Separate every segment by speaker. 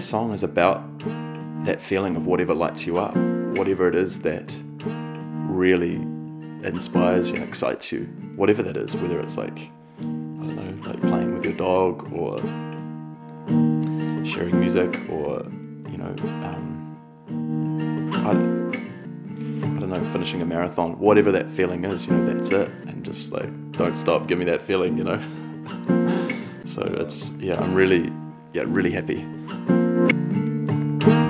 Speaker 1: the song is about that feeling of whatever lights you up, whatever it is that really inspires and excites you, whatever that is, whether it's like, I don't know, like playing with your dog or sharing music or, you know, um, I, I don't know, finishing a marathon, whatever that feeling is, you know, that's it. And just like, don't stop, give me that feeling, you know. so it's, yeah, I'm really, yeah, really happy.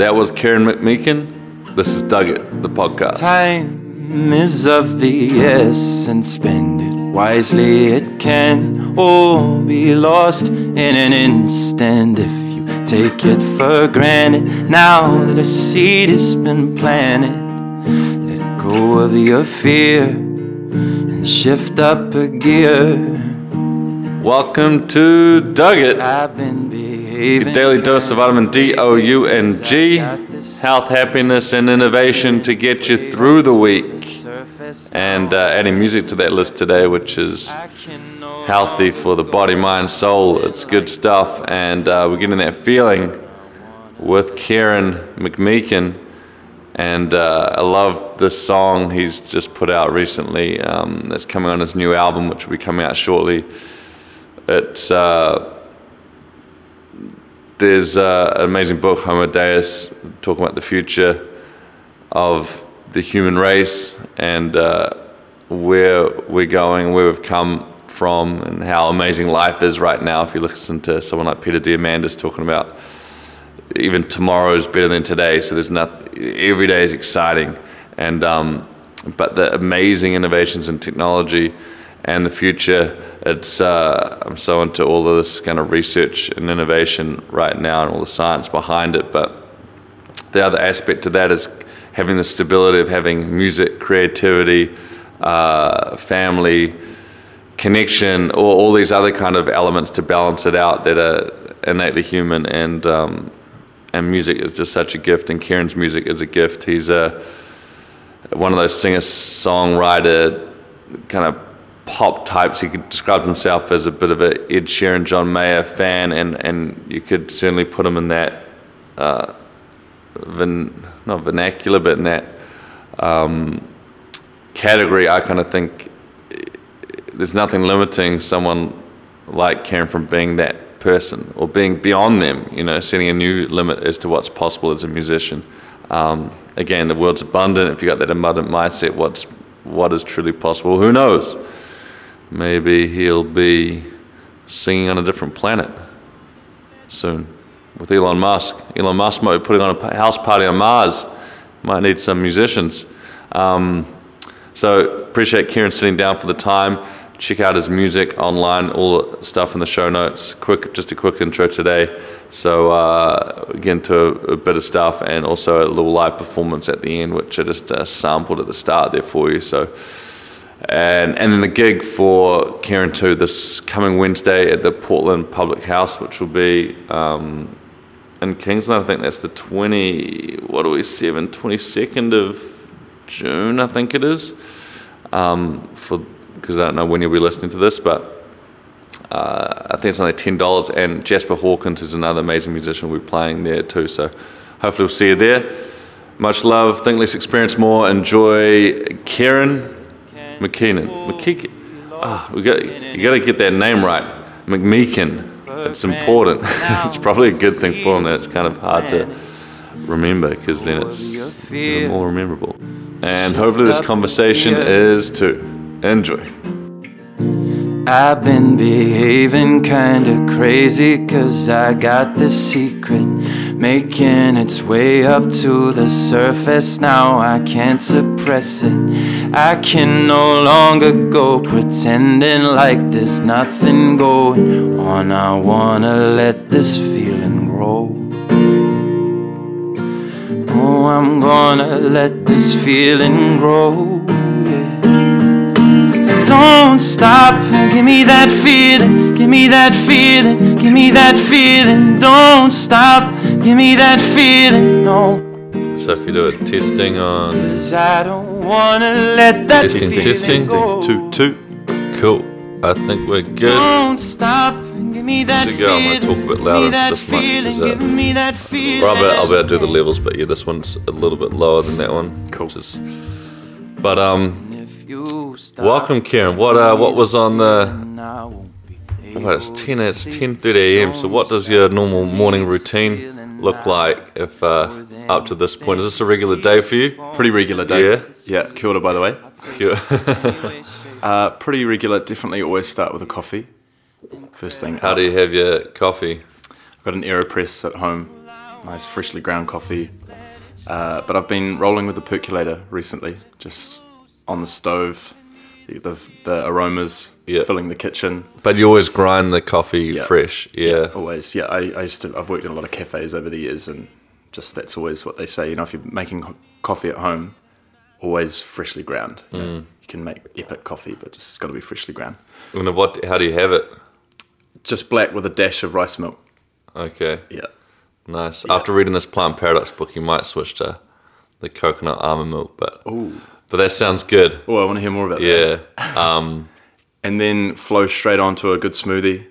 Speaker 2: That was Ciaran McMeeken. This is Doug It, the podcast.
Speaker 3: Time is of the essence, spend it wisely. It can all be lost in an instant if you take it for granted. Now that a seed has been planted, let go of your fear and shift up a gear.
Speaker 2: Welcome to Doug It,
Speaker 3: I've been.
Speaker 2: Your daily dose of vitamin D, O, U, and G. Health, happiness, and innovation to get you through the week. And uh, adding music to that list today, which is healthy for the body, mind, soul. It's good stuff. And uh, we're getting that feeling with Ciaran McMeeken. And uh, I love this song he's just put out recently um, that's coming on his new album, which will be coming out shortly. It's uh, there's uh, an amazing book, Homo Deus, talking about the future of the human race and uh, where we're going, where we've come from, and how amazing life is right now. If you listen to someone like Peter Diamandis talking about even tomorrow is better than today, so there's not every day is exciting, and um, but the amazing innovations in technology and the future. It's uh, I'm so into all of this kind of research and innovation right now, and all the science behind it. But the other aspect to that is having the stability of having music, creativity, uh, family, connection, or all these other kind of elements to balance it out that are innately human. And um, and music is just such a gift. And Ciaran's music is a gift. He's a one of those singer songwriter kind of pop types. He could describe himself as a bit of a Ed Sheeran, John Mayer fan, and, and you could certainly put him in that, uh, vin, not vernacular, but in that um, category. I kind of think there's nothing limiting someone like Ciaran from being that person or being beyond them, you know, setting a new limit as to what's possible as a musician. Um, again, the world's abundant. If you've got that abundant mindset, what's what is truly possible? Who knows? Maybe he'll be singing on a different planet soon with Elon Musk. Elon Musk might be putting on a house party on Mars. Might need some musicians. Um, so appreciate Ciaran sitting down for the time. Check out his music online, all the stuff in the show notes. Quick, just a quick intro today. So uh, again, to a, a bit of stuff, and also a little live performance at the end, which I just uh, sampled at the start there for you. So, and and then the gig for Ciaran too this coming Wednesday at the Portland Public House, which will be um, in Kingsland. I think that's the twenty. What are we? Seven twenty second of June, I think it is. Um, for because I don't know when you'll be listening to this, but uh, I think it's only ten dollars. And Jasper Hawkins is another amazing musician. We're playing there too, so hopefully we'll see you there. Much love. Think less, experience more. Enjoy Ciaran McKeenan. McKeekin. Ah, we got you got to get that name right. McMeeken. It's important. it's probably a good thing for him that it's kind of hard to remember because then it's even more memorable. And hopefully this conversation is too. Enjoy.
Speaker 3: I've been behaving kinda crazy cause I got this secret making its way up to the surface. Now I can't suppress it. I can no longer go pretending like there's nothing going on. I wanna let this feeling grow. Oh, I'm gonna let this feeling grow. Yeah. Don't stop, give me that feeling, give me that feeling, give me that feeling. Don't stop, give me that feeling, no.
Speaker 2: So if you do it testing on
Speaker 3: Cause I don't wanna let that
Speaker 2: Testing,
Speaker 3: feeling
Speaker 2: testing.
Speaker 3: go.
Speaker 2: Toot, toot. Cool. I think we're good.
Speaker 3: Don't stop. Give me that
Speaker 2: To go, I'm gonna talk a bit
Speaker 3: Give
Speaker 2: louder
Speaker 3: me that
Speaker 2: this mic,
Speaker 3: feeling.
Speaker 2: is that-
Speaker 3: Give me that feeling.
Speaker 2: Well, I'll, be, I'll be able to do the levels, but yeah, this one's a little bit lower than that one.
Speaker 1: Cool.
Speaker 2: Which is, but um,
Speaker 3: If you stop
Speaker 2: welcome, Ciaran. What uh, what was on the?
Speaker 3: and I won't be
Speaker 2: Well, it's ten.
Speaker 3: to
Speaker 2: It's ten thirty a.m. So, what does your normal morning routine look like if uh, up to this point? Is this a regular day for you?
Speaker 1: Pretty regular day.
Speaker 2: Yeah.
Speaker 1: Yeah. Kia ora, by the way.
Speaker 2: You-
Speaker 1: Uh, pretty regular. Definitely always start with a coffee. First thing.
Speaker 2: How
Speaker 1: up.
Speaker 2: do you have your coffee?
Speaker 1: I've got an AeroPress at home. Nice freshly ground coffee. Uh, but I've been rolling with the percolator recently, just on the stove. The, the, aromas
Speaker 2: Yeah.
Speaker 1: filling the kitchen.
Speaker 2: But you always grind the coffee
Speaker 1: Yeah.
Speaker 2: fresh. Yeah.
Speaker 1: Always, yeah. I, I used to. I've worked in a lot of cafes over the years, and just that's always what they say. You know, if you're making coffee at home, always freshly ground. You,
Speaker 2: Mm.
Speaker 1: know, you can make epic coffee, but just it's got to be freshly ground.
Speaker 2: And what? How do you have it?
Speaker 1: Just black with a dash of rice milk.
Speaker 2: Okay.
Speaker 1: Yeah.
Speaker 2: Nice. After reading this Plant Paradox book, you might switch to the coconut almond milk, but
Speaker 1: Ooh.
Speaker 2: But that sounds good.
Speaker 1: Oh, I want to hear more about that.
Speaker 2: Yeah. Um.
Speaker 1: And then flow straight onto a good smoothie.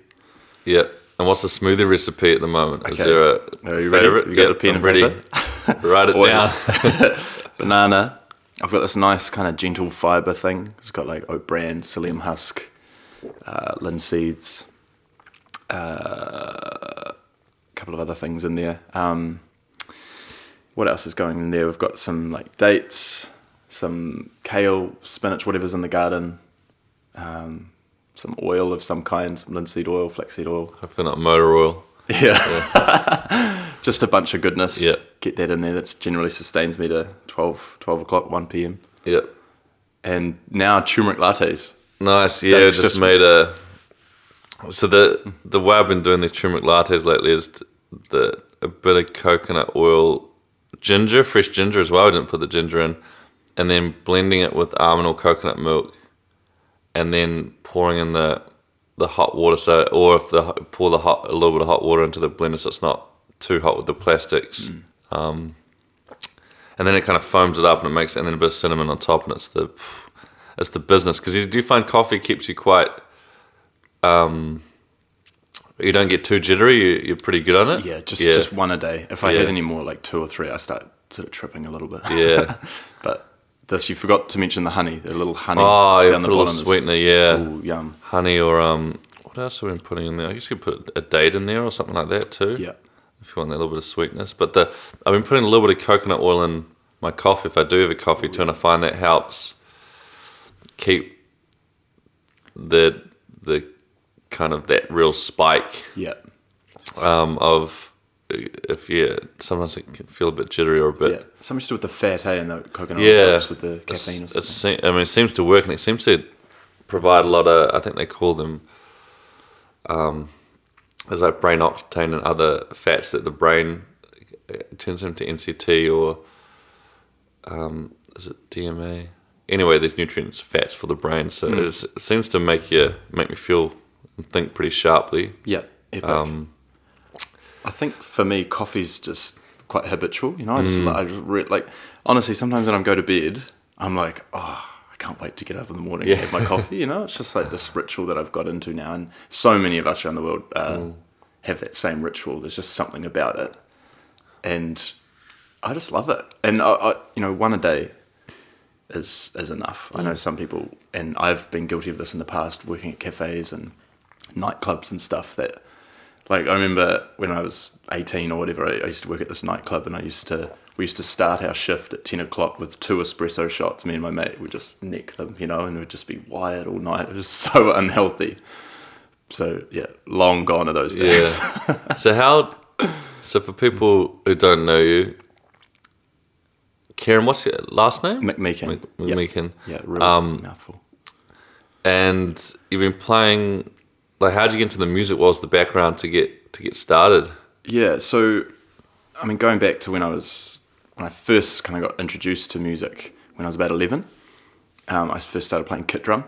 Speaker 2: Yeah. And what's the smoothie recipe at the moment?
Speaker 1: Okay.
Speaker 2: Is there a
Speaker 1: Are you ready?
Speaker 2: favorite?
Speaker 1: You got
Speaker 2: Yep,
Speaker 1: a pen
Speaker 2: I'm
Speaker 1: and
Speaker 2: ready. Write it down.
Speaker 1: Banana. I've got this nice kind of gentle fiber thing. It's got like oat bran, psyllium husk, uh, linseeds, uh, a couple of other things in there. Um, what else is going in there? We've got some like dates, some kale, spinach, whatever's in the garden, um, some oil of some kind, some linseed oil, flaxseed oil.
Speaker 2: Hopefully not motor oil.
Speaker 1: Yeah. Just a bunch of goodness.
Speaker 2: Yeah.
Speaker 1: Get that in there. That's generally sustains me to 12, 12 o'clock, 1 p.m.
Speaker 2: Yep.
Speaker 1: And now turmeric lattes.
Speaker 2: Nice. Yeah,
Speaker 1: Dave's
Speaker 2: just,
Speaker 1: just-
Speaker 2: made a. So the the way I've been doing these turmeric lattes lately is the a bit of coconut oil, ginger, fresh ginger as well. I didn't put the ginger in, and then blending it with almond or coconut milk, and then pouring in the the hot water. So, or if the pour the hot a little bit of hot water into the blender, so it's not too hot with the plastics. Um, and then it kind of foams it up and it makes and then a bit of cinnamon on top, and it's the it's the business because you do find coffee keeps you quite um you don't get too jittery you, you're pretty good on it
Speaker 1: Yeah, just just one a day. If I
Speaker 2: Yeah.
Speaker 1: had any more, like two or three, I start sort of tripping a little bit.
Speaker 2: yeah
Speaker 1: this, you forgot to mention the honey. The little honey
Speaker 2: oh
Speaker 1: down
Speaker 2: put
Speaker 1: the
Speaker 2: a little
Speaker 1: bottom. is-
Speaker 2: sweetener yeah
Speaker 1: Ooh, yum.
Speaker 2: honey or um what else have we been putting in there i guess you could put a date in there or something like that too
Speaker 1: Yeah.
Speaker 2: if you want that little bit of sweetness but the i've been putting a little bit of coconut oil in my coffee if i do have a coffee too and i find that helps keep the the kind of that real spike
Speaker 1: Yeah.
Speaker 2: um, of if yeah, sometimes it can feel a bit jittery or a bit.
Speaker 1: Yeah. Something to do with the fat, hey, and the coconut
Speaker 2: Yeah,
Speaker 1: with the
Speaker 2: It's-
Speaker 1: caffeine or something.
Speaker 2: I mean, it seems to work, and it seems to provide a lot of. I think they call them. Um, there's like brain octane and other fats that the brain uh, turns into MCT or um, is it DMA? Anyway, there's nutrients, fats for the brain, so it's, it seems to make you make me feel and think pretty sharply.
Speaker 1: Yeah.
Speaker 2: Um,
Speaker 1: I think for me, coffee's just quite habitual. You know, I
Speaker 2: Mm.
Speaker 1: just, li- I just re- like, honestly, sometimes when I go to bed, I'm like, oh, I can't wait to get up in the morning
Speaker 2: Yeah.
Speaker 1: and have my coffee. You know, it's just like this ritual that I've got into now. And so many of us around the world uh,
Speaker 2: Mm.
Speaker 1: have that same ritual. There's just something about it. And I just love it. And, I, I, you know, one a day is, is enough. I know some people, and I've been guilty of this in the past, working at cafes and nightclubs and stuff that like I remember when I was 18 or whatever, I, I used to work at this nightclub and I used to, we used to start our shift at 10 o'clock with two espresso shots. Me and my mate would just neck them, you know, and we'd just be wired all night. It was so unhealthy. So yeah, long gone are those days.
Speaker 2: Yeah. so how? So for people who don't know you, Ciaran, what's your last name?
Speaker 1: McMeeken.
Speaker 2: Mc-
Speaker 1: Yep.
Speaker 2: McMeeken.
Speaker 1: Yeah, real
Speaker 2: Um,
Speaker 1: mouthful.
Speaker 2: And you've been playing. Like, how would you get into the music? What was the background to get to get started?
Speaker 1: Yeah, so I mean, going back to when I was when I first kind of got introduced to music when I was about eleven, um, I first started playing kit drum,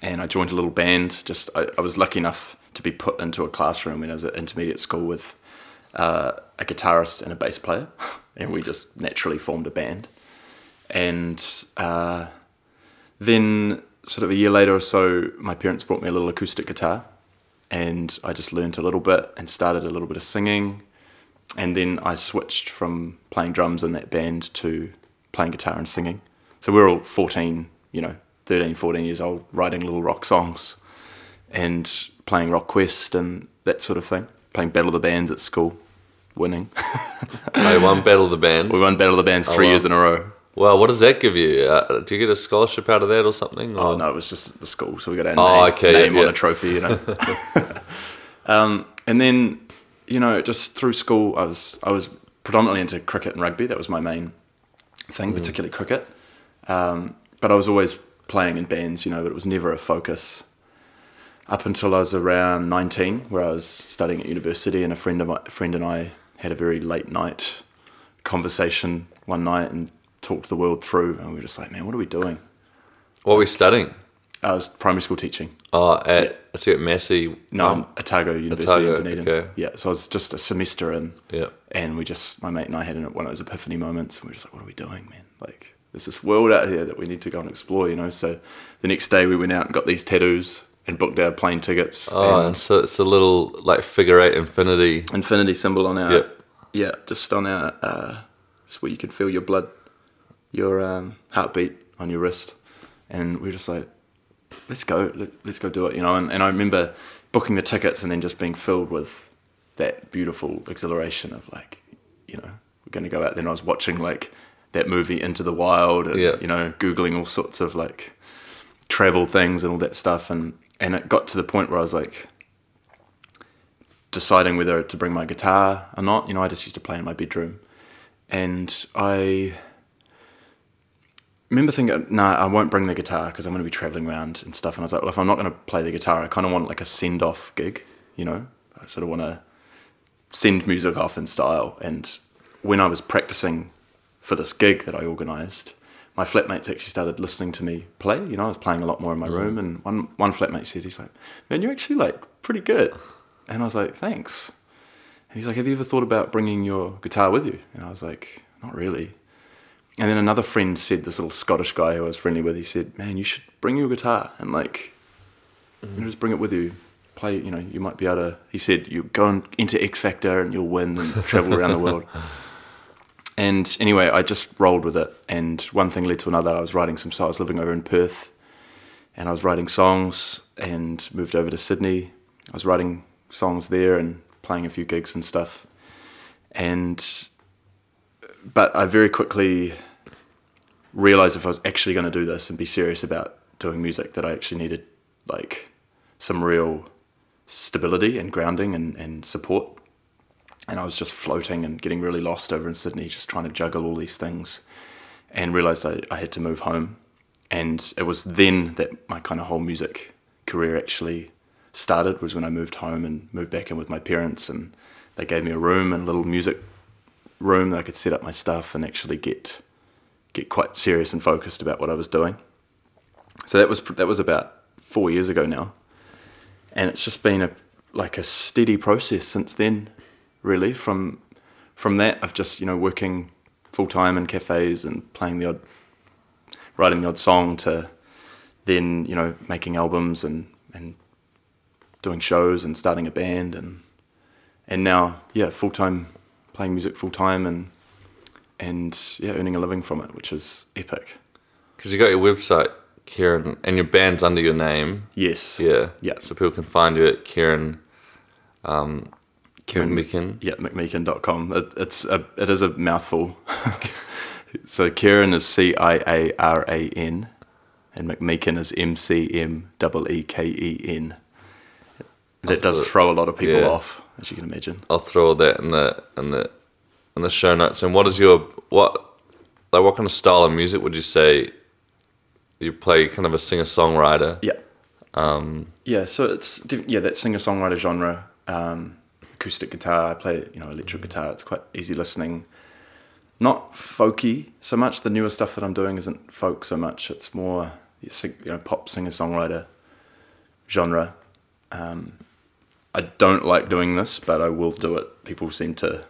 Speaker 1: and I joined a little band. Just I, I was lucky enough to be put into a classroom when I was at intermediate school with uh, a guitarist and a bass player, and we just naturally formed a band. And uh, then sort of a year later or so, my parents brought me a little acoustic guitar, and I just learned a little bit and started a little bit of singing, and then I switched from playing drums in that band to playing guitar and singing. So we were all 14, you know, 13, 14 years old, writing little rock songs and playing Rock Quest and that sort of thing, playing Battle of the Bands at school, winning.
Speaker 2: I won Battle of the Bands.
Speaker 1: we won Battle of the Bands oh, three
Speaker 2: wow.
Speaker 1: years in a row.
Speaker 2: Well, what does that give you? Uh, do you get a scholarship out of that or something?
Speaker 1: Oh no, it was just the school, so we got our
Speaker 2: Oh,
Speaker 1: name,
Speaker 2: okay,
Speaker 1: name
Speaker 2: yeah,
Speaker 1: on
Speaker 2: yeah.
Speaker 1: a trophy, you know. um, and then, you know, just through school, I was I was predominantly into cricket and rugby. That was my main thing, particularly cricket. Um, but I was always playing in bands, you know. But it was never a focus up until I was around nineteen, where I was studying at university, and a friend of my, a friend and I had a very late night conversation one night and talked the world through, and we were just like, man, what are we doing?
Speaker 2: What were we studying?
Speaker 1: I was primary school teaching.
Speaker 2: Oh, at, so at Massey.
Speaker 1: No,
Speaker 2: um,
Speaker 1: Otago University
Speaker 2: Otago,
Speaker 1: in Dunedin.
Speaker 2: okay.
Speaker 1: Yeah, so I was just a semester in,
Speaker 2: Yeah.
Speaker 1: and we just, my mate and I had one of those epiphany moments, and we were just like, what are we doing, man? Like, there's this world out here that we need to go and explore, you know? So the next day we went out and got these tattoos and booked our plane tickets.
Speaker 2: Oh,
Speaker 1: and
Speaker 2: and so it's a little like figure eight infinity.
Speaker 1: infinity symbol on our,
Speaker 2: Yep.
Speaker 1: yeah, just on our, uh, just where you can feel your blood, your um, heartbeat on your wrist. And we were just like, let's go, let, let's go do it, you know. And, and I remember booking the tickets and then just being filled with that beautiful exhilaration of like, you know, we're going to go out. Then I was watching like that movie Into the Wild and,
Speaker 2: Yeah.
Speaker 1: you know, Googling all sorts of like travel things and all that stuff. And, and it got to the point where I was like, deciding whether to bring my guitar or not. You know, I just used to play in my bedroom. And I remember thinking, no, I won't bring the guitar because I'm going to be traveling around and stuff. And I was like, well, if I'm not going to play the guitar, I kind of want like a send off gig, you know? I sort of want to send music off in style. And when I was practicing for this gig that I organised, my flatmates actually started listening to me play. You know, I was playing a lot more in my mm. room, and one one flatmate said, "He's like, man, you're actually like pretty good." And I was like, "Thanks." And he's like, "Have you ever thought about bringing your guitar with you?" And I was like, "Not really." And then another friend said, this little Scottish guy who I was friendly with, he said, "Man, you should bring your guitar and like, you know, just bring it with you. Play, you know, you might be able to." He said, "You go and enter X Factor and you'll win and travel around the world." And anyway, I just rolled with it, and one thing led to another. I was writing some songs. I was living over in Perth, and I was writing songs, and moved over to Sydney. I was writing songs there and playing a few gigs and stuff. And but I very quickly realized if I was actually going to do this and be serious about doing music, that I actually needed like some real stability and grounding and, and support and I was just floating and getting really lost over in Sydney, just trying to juggle all these things, and realized I, I had to move home. And it was then that my kind of whole music career actually started. Was when I moved home and moved back in with my parents, and they gave me a room and a little music room that I could set up my stuff and actually get get quite serious and focused about what I was doing. So that was that was about four years ago now, and it's just been a like a steady process since then really from from that, I've just you know working full time in cafes and playing the odd writing the odd song to then you know making albums and and doing shows and starting a band and and now yeah full time playing music full time and and yeah earning a living from it which is epic
Speaker 2: Because you got your website, Ciaran, and your band's under your name.
Speaker 1: yes
Speaker 2: Yeah.
Speaker 1: Yeah.
Speaker 2: So people can find you at Ciaran.
Speaker 1: Um,
Speaker 2: Ciaran McMeeken.
Speaker 1: Yeah, mcmeeken.com. It, it's a, it is a mouthful. so Ciaran is C I A R A N, and McMeeken is M C M E E K E N. That does throw a lot of people
Speaker 2: yeah.
Speaker 1: off, as you can imagine.
Speaker 2: I'll throw that in the in the in the show notes. And what is your what like what kind of style of music would you say you play? Kind of a singer songwriter.
Speaker 1: Yeah. Um, yeah, so it's yeah that singer songwriter genre. Um, acoustic guitar. I play you know electric guitar. It's quite easy listening. Not folky so much. The newer stuff that I'm doing isn't folk so much. It's more you you know pop singer songwriter genre. Um, I don't like doing this, but I will do it. People seem to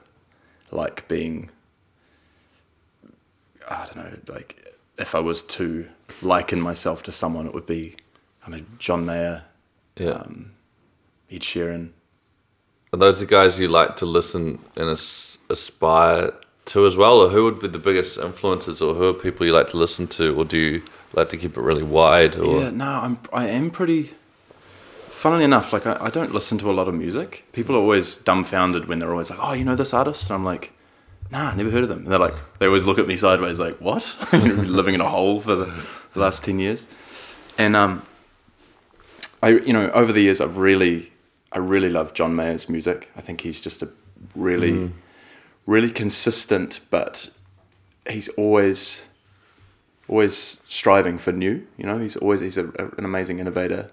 Speaker 1: like being. I don't know, like if I was to liken myself to someone, it would be kind of John Mayer,
Speaker 2: Yeah.
Speaker 1: um, Ed Sheeran.
Speaker 2: Are those the guys you like to listen and as- aspire to as well, or who would be the biggest influences, or who are people you like to listen to, or do you like to keep it really wide? Or
Speaker 1: Yeah, no, I'm I am pretty. Funnily enough, like I, I don't listen to a lot of music. People are always dumbfounded when they're always like, "Oh, you know this artist?" And I'm like, "Nah, never heard of them." And they're like, they always look at me sideways, like, "What?" Living in a hole for the, the last ten years. And um, I you know over the years I've really, I really love John Mayer's music. I think he's just a really, really consistent, but he's always always striving for new. You know, he's always he's a, an amazing innovator,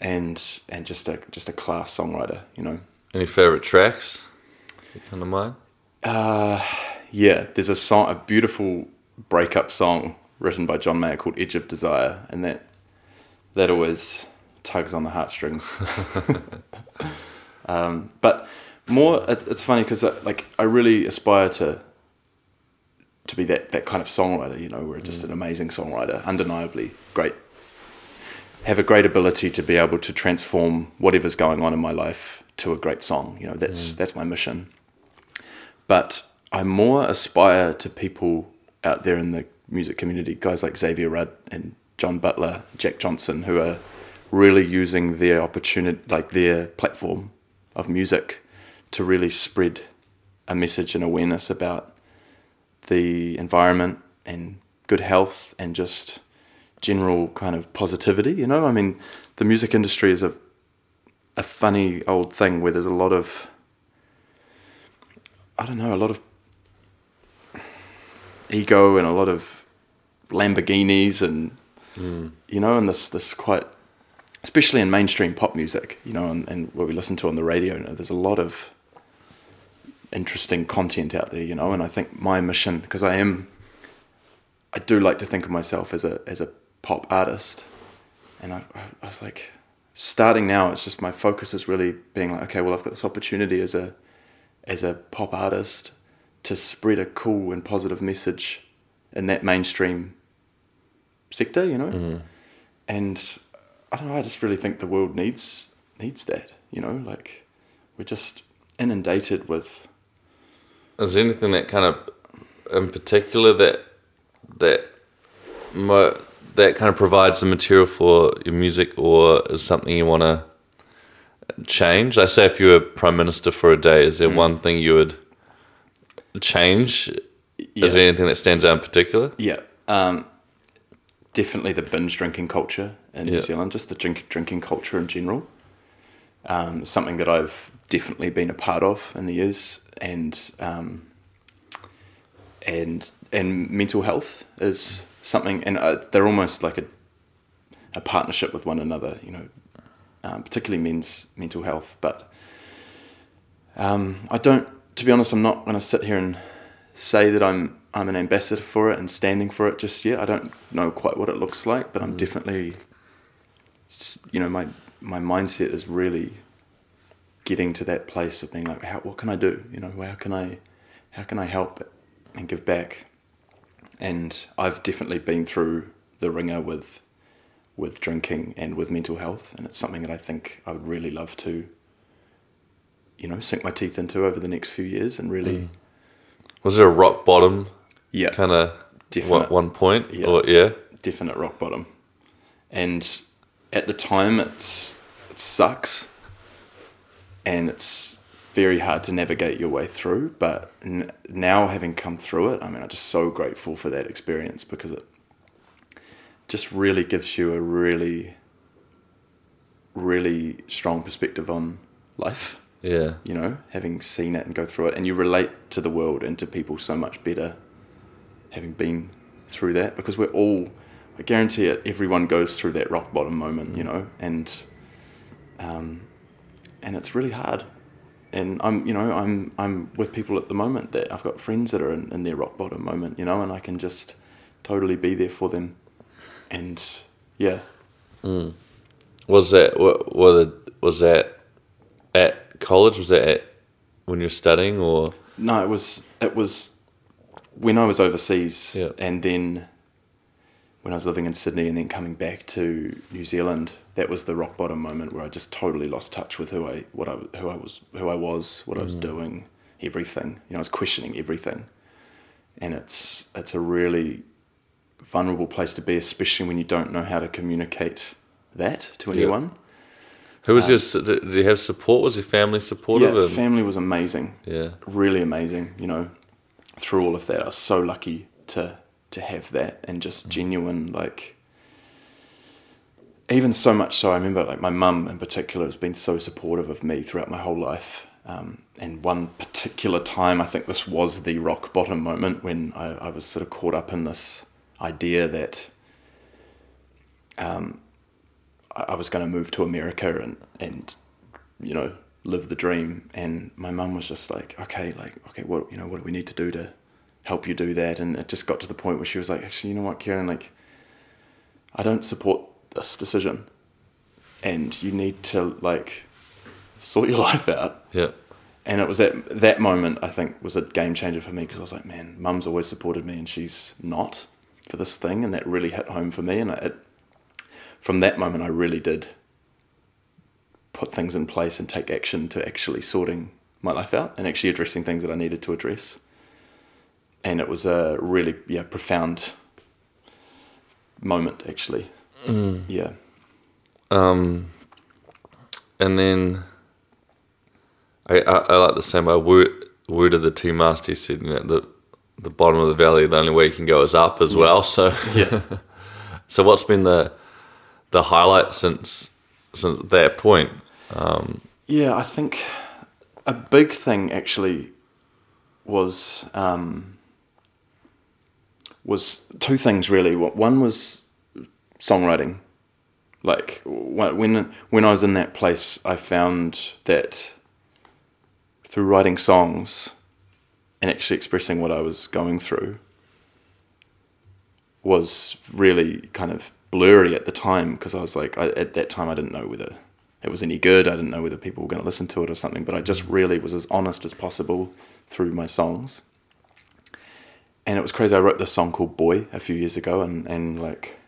Speaker 1: and and just a just a class songwriter. You know,
Speaker 2: any favorite tracks? Kind of mind?
Speaker 1: uh, yeah. There's a song, a beautiful breakup song written by John Mayer called "Edge of Desire," and that that always tugs on the heartstrings. um, but more, it's, it's funny because like I really aspire to to be that that kind of songwriter. You know, we're just an amazing songwriter, undeniably great. Have a great ability to be able to transform whatever's going on in my life to a great song. You know, that's mm. that's my mission. But I more aspire to people out there in the music community, guys like Xavier Rudd and John Butler, Jack Johnson, who are really using their opportunity, like their platform of music, to really spread a message and awareness about the environment and good health and just general kind of positivity. You know, I mean, the music industry is a a funny old thing where there's a lot of I don't know, a lot of ego and a lot of Lamborghinis and hmm. you know, and this this quite especially in mainstream pop music, you know, and, and what we listen to on the radio, you know, there's a lot of interesting content out there, you know, and I think my mission, because I am, I do like to think of myself as a as a pop artist, and I, I, I was like, starting now, it's just my focus is really being like, okay, well, I've got this opportunity as a as a pop artist to spread a cool and positive message in that mainstream sector, you know, mm-hmm. and I don't know. I just really think the world needs needs that, you know, like we're just inundated with
Speaker 2: Is there anything that kind of, in particular, that that mo- that kind of provides the material for your music, or is something you want to change? I say, if you were prime minister for a day, is there one thing you would change? Is there anything that stands out in particular?
Speaker 1: Yeah, um, definitely the binge drinking culture in
Speaker 2: Yeah.
Speaker 1: New Zealand, just the drink, drinking culture in general. Um, something that I've definitely been a part of in the years, and um, and and mental health is something, and uh, they're almost like a a partnership with one another. You know, um, particularly men's mental health, but um, I don't. To be honest, I'm not going to sit here and say that I'm I'm an ambassador for it and standing for it just yet. I don't know quite what it looks like, but I'm definitely, you know, my my mindset is really getting to that place of being like, how, what can I do? You know, how can I, how can I help and give back? And I've definitely been through the ringer with, with drinking and with mental health, and it's something that I think I would really love to, you know, sink my teeth into over the next few years and really, mm.
Speaker 2: Was there a rock bottom
Speaker 1: yeah,
Speaker 2: kind of
Speaker 1: Definite.
Speaker 2: one point?
Speaker 1: Yeah.
Speaker 2: Or yeah,
Speaker 1: definite rock bottom. And at the time, it's it sucks, and it's very hard to navigate your way through. But n- now, having come through it, I mean, I'm just so grateful for that experience because it just really gives you a really, really strong perspective on life
Speaker 2: yeah,
Speaker 1: you know, having seen it and go through it, and you relate to the world and to people so much better having been through that because we're all, I guarantee it, everyone goes through that rock bottom moment, you know, and um, and it's really hard. And I'm, you know, I'm I'm with people at the moment that I've got friends that are in, in their rock bottom moment, you know, and I can just totally be there for them, and yeah, mm.
Speaker 2: Was that wa- was it, was that at college? Was that at when you're studying or?
Speaker 1: No, it was it was when I was overseas,
Speaker 2: Yeah.
Speaker 1: and then when I was living in Sydney and then coming back to New Zealand, that was the rock bottom moment where I just totally lost touch with who I what I who I was who I was, what I was mm. doing, everything. You know, I was questioning everything, and it's it's a really vulnerable place to be, especially when you don't know how to communicate that to
Speaker 2: Yeah.
Speaker 1: anyone.
Speaker 2: Who was uh, your? Did you have support? Was your family supportive?
Speaker 1: Yeah,
Speaker 2: and-
Speaker 1: family was amazing.
Speaker 2: yeah.
Speaker 1: really amazing. You know, through all of that, I was so lucky to to have that and just mm. genuine like. Even so much so, I remember like my mum in particular has been so supportive of me throughout my whole life. Um, and one particular time, I think this was the rock bottom moment when I, I was sort of caught up in this idea that um, I, I was going to move to America and, and you know, live the dream. And my mum was just like, okay, like, okay, what, you know, what do we need to do to help you do that? And it just got to the point where she was like, actually, you know what, Ciaran, like, I don't support this decision. And you need to, like, sort your life out.
Speaker 2: Yeah.
Speaker 1: And it was at that moment, I think, was a game changer for me because I was like, man, mum's always supported me and she's not for this thing. And that really hit home for me. And it, from that moment, I really did put things in place and take action to actually sorting my life out and actually addressing things that I needed to address. And it was a really, yeah, profound moment, actually. Yeah.
Speaker 2: Um, and then I, I, I like the same. I word, worded the two master. He said, you know, the the bottom of the valley, the only way you can go is up as well. So,
Speaker 1: Yeah.
Speaker 2: so what's been the the highlight since since that point? Um,
Speaker 1: Yeah, I think a big thing actually was um, was two things really. One was songwriting. Like when when I was in that place, I found that through writing songs and actually expressing what I was going through was really kind of blurry at the time because I was like, I, at that time, I didn't know whether it was any good. I didn't know whether people were going to listen to it or something. But I just really was as honest as possible through my songs. And it was crazy. I wrote this song called "Boy" a few years ago, and and like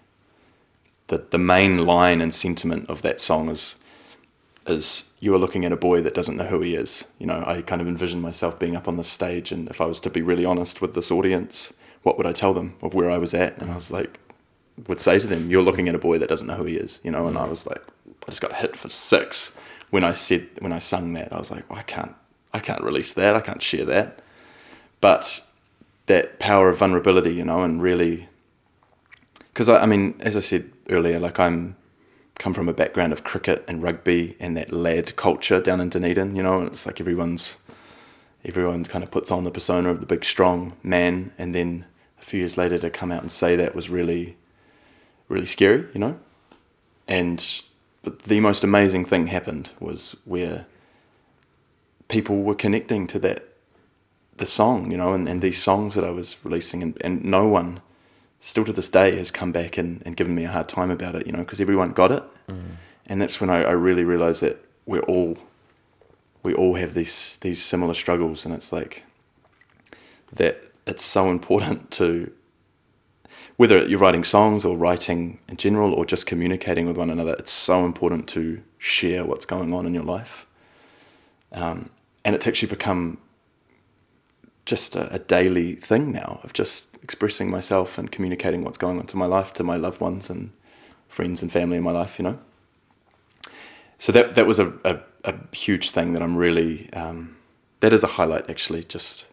Speaker 1: the the main line and sentiment of that song is is you are looking at a boy that doesn't know who he is. You know, I kind of envision myself being up on the stage, and if I was to be really honest with this audience, what would I tell them of where I was at? And I was like, would say to them, "You're looking at a boy that doesn't know who he is," you know. And I was like, I just got hit for six when I said when I sung that. I was like, well, I can't, I can't release that. I can't share that. But that power of vulnerability, you know, and really, because I, I mean, as I said earlier, like I'm come from a background of cricket and rugby and that lad culture down in Dunedin, you know, and it's like everyone's everyone kind of puts on the persona of the big strong man and then a few years later to come out and say that was really really scary, you know? And but the most amazing thing happened was where people were connecting to that the song, you know, and, and these songs that I was releasing and, and no one still to this day has come back and, and given me a hard time about it, you know, because everyone got it. And that's when I, I really realized that we're all we all have these these similar struggles and it's like that it's so important to whether you're writing songs or writing in general or just communicating with one another, it's so important to share what's going on in your life. Um, and it's actually become just a, a daily thing now of just expressing myself and communicating what's going on to my life, to my loved ones and friends and family in my life, you know. So that that was a, a, a huge thing that I'm really um, that is a highlight actually, just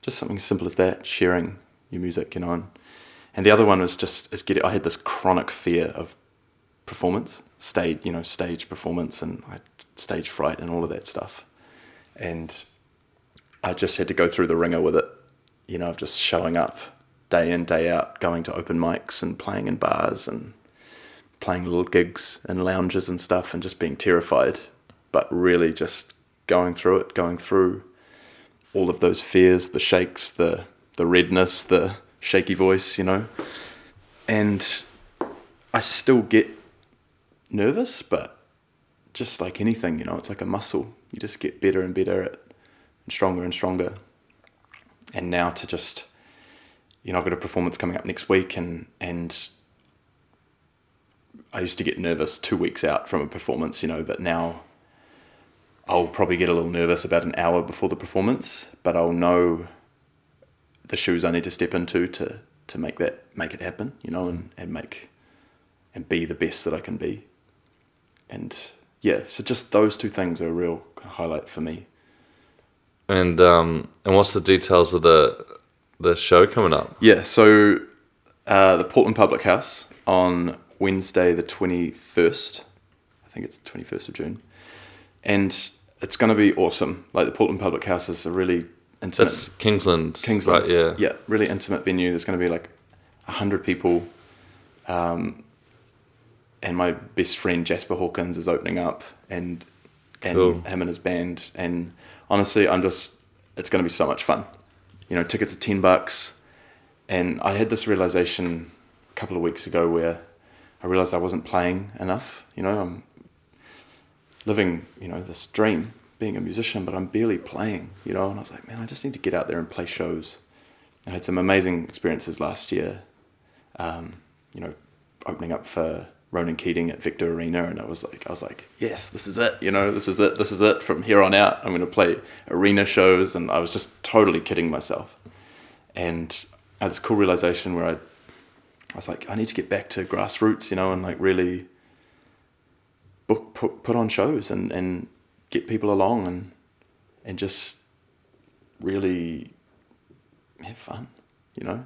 Speaker 1: just something as simple as that, sharing your music, you know. And, and the other one was just is getting. I had this chronic fear of performance, stage, you know, stage performance, and I, stage fright, and all of that stuff. And I just had to go through the ringer with it, you know, of just showing up day in, day out, going to open mics and playing in bars and playing little gigs and lounges and stuff, and just being terrified, but really just going through it, going through all of those fears, the shakes, the the redness, the shaky voice, you know. And I still get nervous, but just like anything, you know, it's like a muscle. You just get better and better at and stronger and stronger. And now to just you know, I've got a performance coming up next week, and and I used to get nervous two weeks out from a performance, you know, but now I'll probably get a little nervous about an hour before the performance, but I'll know the shoes I need to step into to to make that make it happen, you know, and, and make and be the best that I can be. And yeah, so just those two things are a real highlight for me.
Speaker 2: And um, and what's the details of the the show coming up?
Speaker 1: Yeah, so uh, the Portland Public House on Wednesday, the twenty first. I think it's the twenty first of June, and it's going to be awesome. Like the Portland Public House is a really intimate.
Speaker 2: That's Kingsland.
Speaker 1: Kingsland,
Speaker 2: Right, yeah.
Speaker 1: yeah, really intimate venue. There's going to be like hundred people, um, and my best friend Jasper Hawkins is opening up, and and
Speaker 2: Cool.
Speaker 1: him and his band. And honestly, I'm just it's going to be so much fun. You know, tickets are ten bucks, and I had this realization a couple of weeks ago where I realized I wasn't playing enough. You know, I'm living, you know, this dream, being a musician, but I'm barely playing, you know, and I was like, man, I just need to get out there and play shows. I had some amazing experiences last year, um, you know, opening up for Ronan Keating at Vector Arena, and I was like, I was like, yes, this is it, you know, this is it, this is it. From here on out, I'm going to play arena shows, and I was just totally kidding myself. And I had this cool realization where I, I was like, I need to get back to grassroots, you know, and like really book put, put on shows and, and get people along and and just really have fun, you know.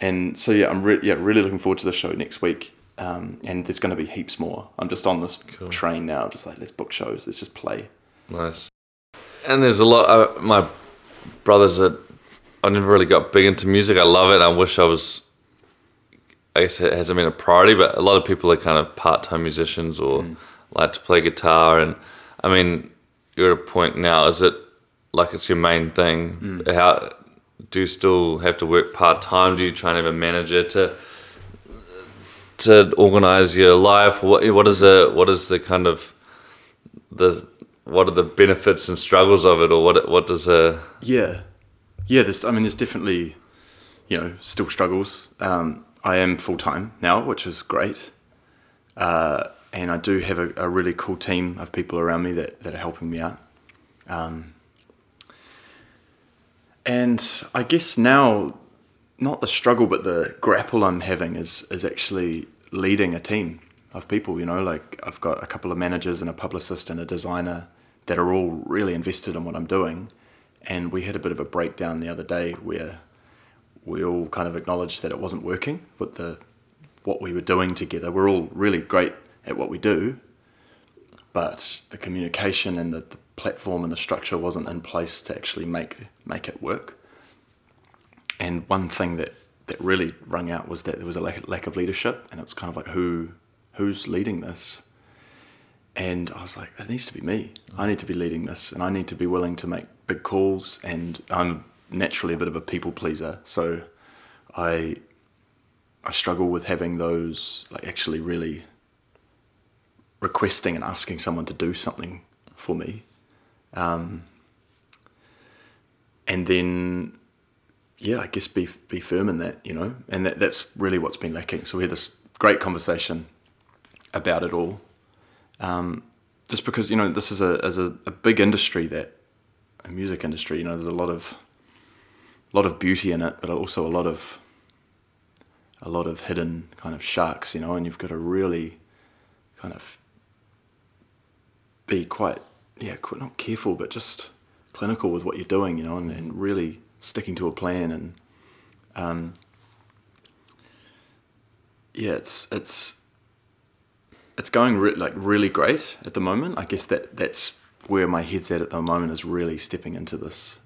Speaker 1: And so yeah, I'm re- yeah really looking forward to the show next week. Um, and there's going to be heaps more. I'm just on this train now, just like let's book shows, let's just play.
Speaker 2: Nice. And there's a lot. Uh, my brothers are. I never really got big into music. I love it. I wish I was. I guess it hasn't been a priority, but a lot of people are kind of part-time musicians or like to play guitar. And I mean, you're at a point now. Is it like it's your main thing? How do you still have to work part-time? Do you try and have a manager to to organize your life? What what is the what is the kind of the what are the benefits and struggles of it, or what what does a
Speaker 1: Yeah, yeah. There's, I mean, there's definitely, you know, still struggles. Um, I am full time now, which is great, uh, and I do have a, a really cool team of people around me that, that are helping me out. Um, and I guess now, not the struggle, but the grapple I'm having is is actually leading a team of people. You know, like I've got a couple of managers and a publicist and a designer that are all really invested in what I'm doing. And we had a bit of a breakdown the other day where we all kind of acknowledged that it wasn't working with the what we were doing together. We're all really great at what we do, but the communication and the, the platform and the structure wasn't in place to actually make make it work. And one thing that, that really rung out was that there was a lack, lack of leadership, and it's kind of like who who's leading this. And I was like, it needs to be me. I need to be leading this, and I need to be willing to make big calls. And I'm naturally a bit of a people pleaser, so I I struggle with having those like actually really requesting and asking someone to do something for me. Um, and then yeah, I guess be be firm in that, you know, and that that's really what's been lacking. So we had this great conversation about it all, um, just because you know this is a as a, a big industry that a music industry, you know, there's a lot of lot of beauty in it, but also a lot of a lot of hidden kind of sharks, you know, and you've got to really kind of be quite yeah, not careful, but just clinical with what you're doing, you know, and, and really sticking to a plan and um, yeah, it's it's it's going re- like really great at the moment. I guess that that's where my head's at at the moment is really stepping into this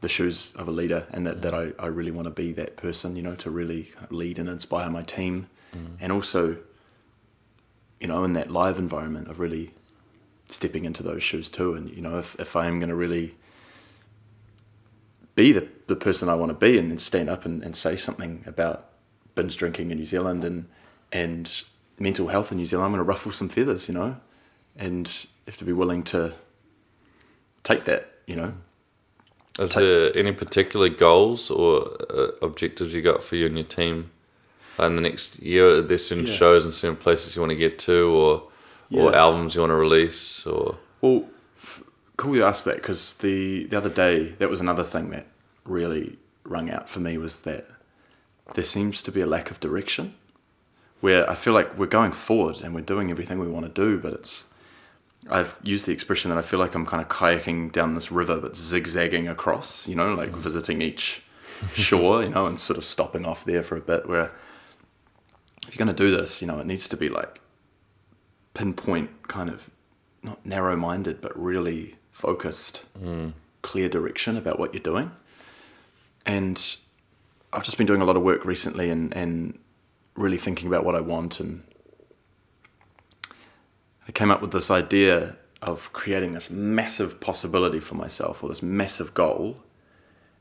Speaker 1: the shoes of a leader and that, that I, I really want to be that person, you know, to really lead and inspire my team and also, you know, in that live environment of really stepping into those shoes too. And, you know, if, if I am going to really be the, the person I want to be and then stand up and, and say something about binge drinking in New Zealand and, and mental health in New Zealand, I'm going to ruffle some feathers, you know, and have to be willing to take that, you know,
Speaker 2: Is there any particular goals or uh, objectives you got for you and your team in the next year? Are there certain
Speaker 1: Yeah.
Speaker 2: shows and certain places you want to get to, or or albums you want to release, or
Speaker 1: Well, cool you asked that? Because the the other day that was another thing that really rung out for me was that there seems to be a lack of direction, where I feel like we're going forward and we're doing everything we want to do, but it's I've used the expression that I feel like I'm kind of kayaking down this river, but zigzagging across, you know, like mm. visiting each shore, you know, and sort of stopping off there for a bit. Where if you're going to do this, you know, it needs to be like pinpoint kind of not narrow minded, but really focused, clear direction about what you're doing. And I've just been doing a lot of work recently and, and really thinking about what I want. And I came up with this idea of creating this massive possibility for myself or this massive goal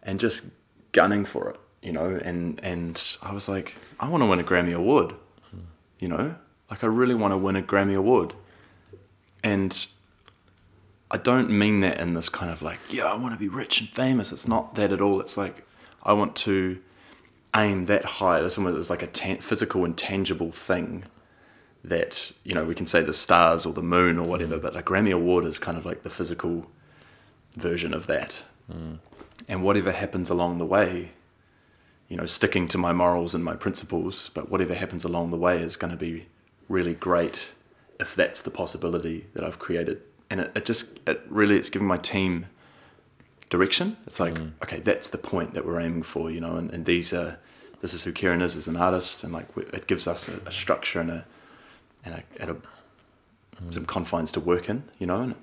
Speaker 1: and just gunning for it, you know. And, and I was like, I want to win a Grammy Award, you know, like I really want to win a Grammy Award. And I don't mean that in this kind of like, yeah, I want to be rich and famous. It's not that at all. It's like, I want to aim that high. This one is like a tan- physical and tangible thing that, you know, we can say the stars or the moon or whatever, but a Grammy Award is kind of like the physical version of that. Mm. And whatever happens along the way, you know, sticking to my morals and my principles, but whatever happens along the way is going to be really great if that's the possibility that I've created. And it, it just, it really, it's giving my team direction. It's like, mm. okay, that's the point that we're aiming for, you know, and, and these are, this is who Ciaran is as an artist. And like, it gives us a, a structure and a, and a, and a, mm. some confines to work in, you know, and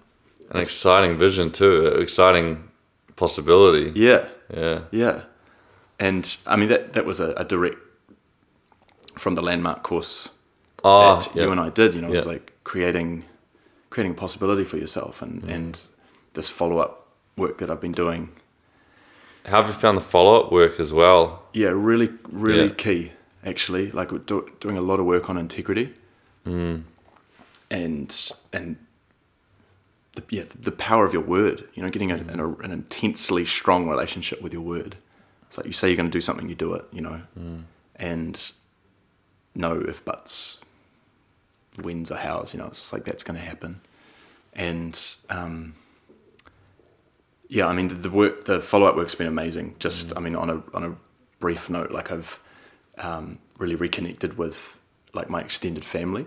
Speaker 2: an exciting vision too, an exciting possibility.
Speaker 1: yeah,
Speaker 2: Yeah.
Speaker 1: Yeah, and I mean that that was a, a direct from the landmark course
Speaker 2: Oh,
Speaker 1: that
Speaker 2: yeah.
Speaker 1: you and I did. You know, it was like creating creating possibility for yourself, and
Speaker 2: Mm.
Speaker 1: and this follow up work that I've been doing.
Speaker 2: How have you found the follow up work as well?
Speaker 1: Yeah, really, really
Speaker 2: Yeah.
Speaker 1: key. Actually, like we're do, doing a lot of work on integrity,
Speaker 2: Mm.
Speaker 1: and and the, yeah, the power of your word. You know, getting a, an, a, an intensely strong relationship with your word. It's like you say you're going to do something, you do it. You know, and no if buts, wins or hows. You know, it's like that's going to happen, and um, yeah, I mean the, the work, the follow up work's been amazing. Just I mean on a on a brief note, like I've um, really reconnected with like my extended family,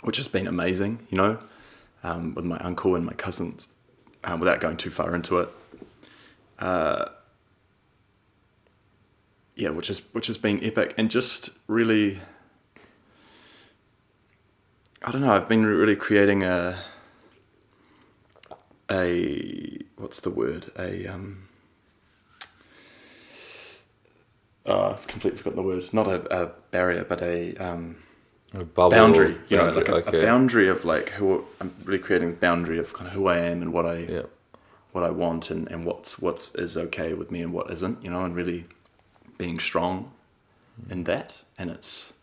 Speaker 1: which has been amazing. You know, um, with my uncle and my cousins, um, without going too far into it. Uh, yeah, which is which has been epic and just really. I don't know. I've been really creating a. A what's the word? A um. Oh, I've completely forgotten the word. Not a, a barrier, but a um,
Speaker 2: A bubble
Speaker 1: boundary. You know, like a,
Speaker 2: okay.
Speaker 1: a boundary of like who I'm really creating a boundary of kind of who I am and what I
Speaker 2: Yeah.
Speaker 1: what I want and, and what's what's is okay with me and what isn't, you know, and really being strong in that. And it's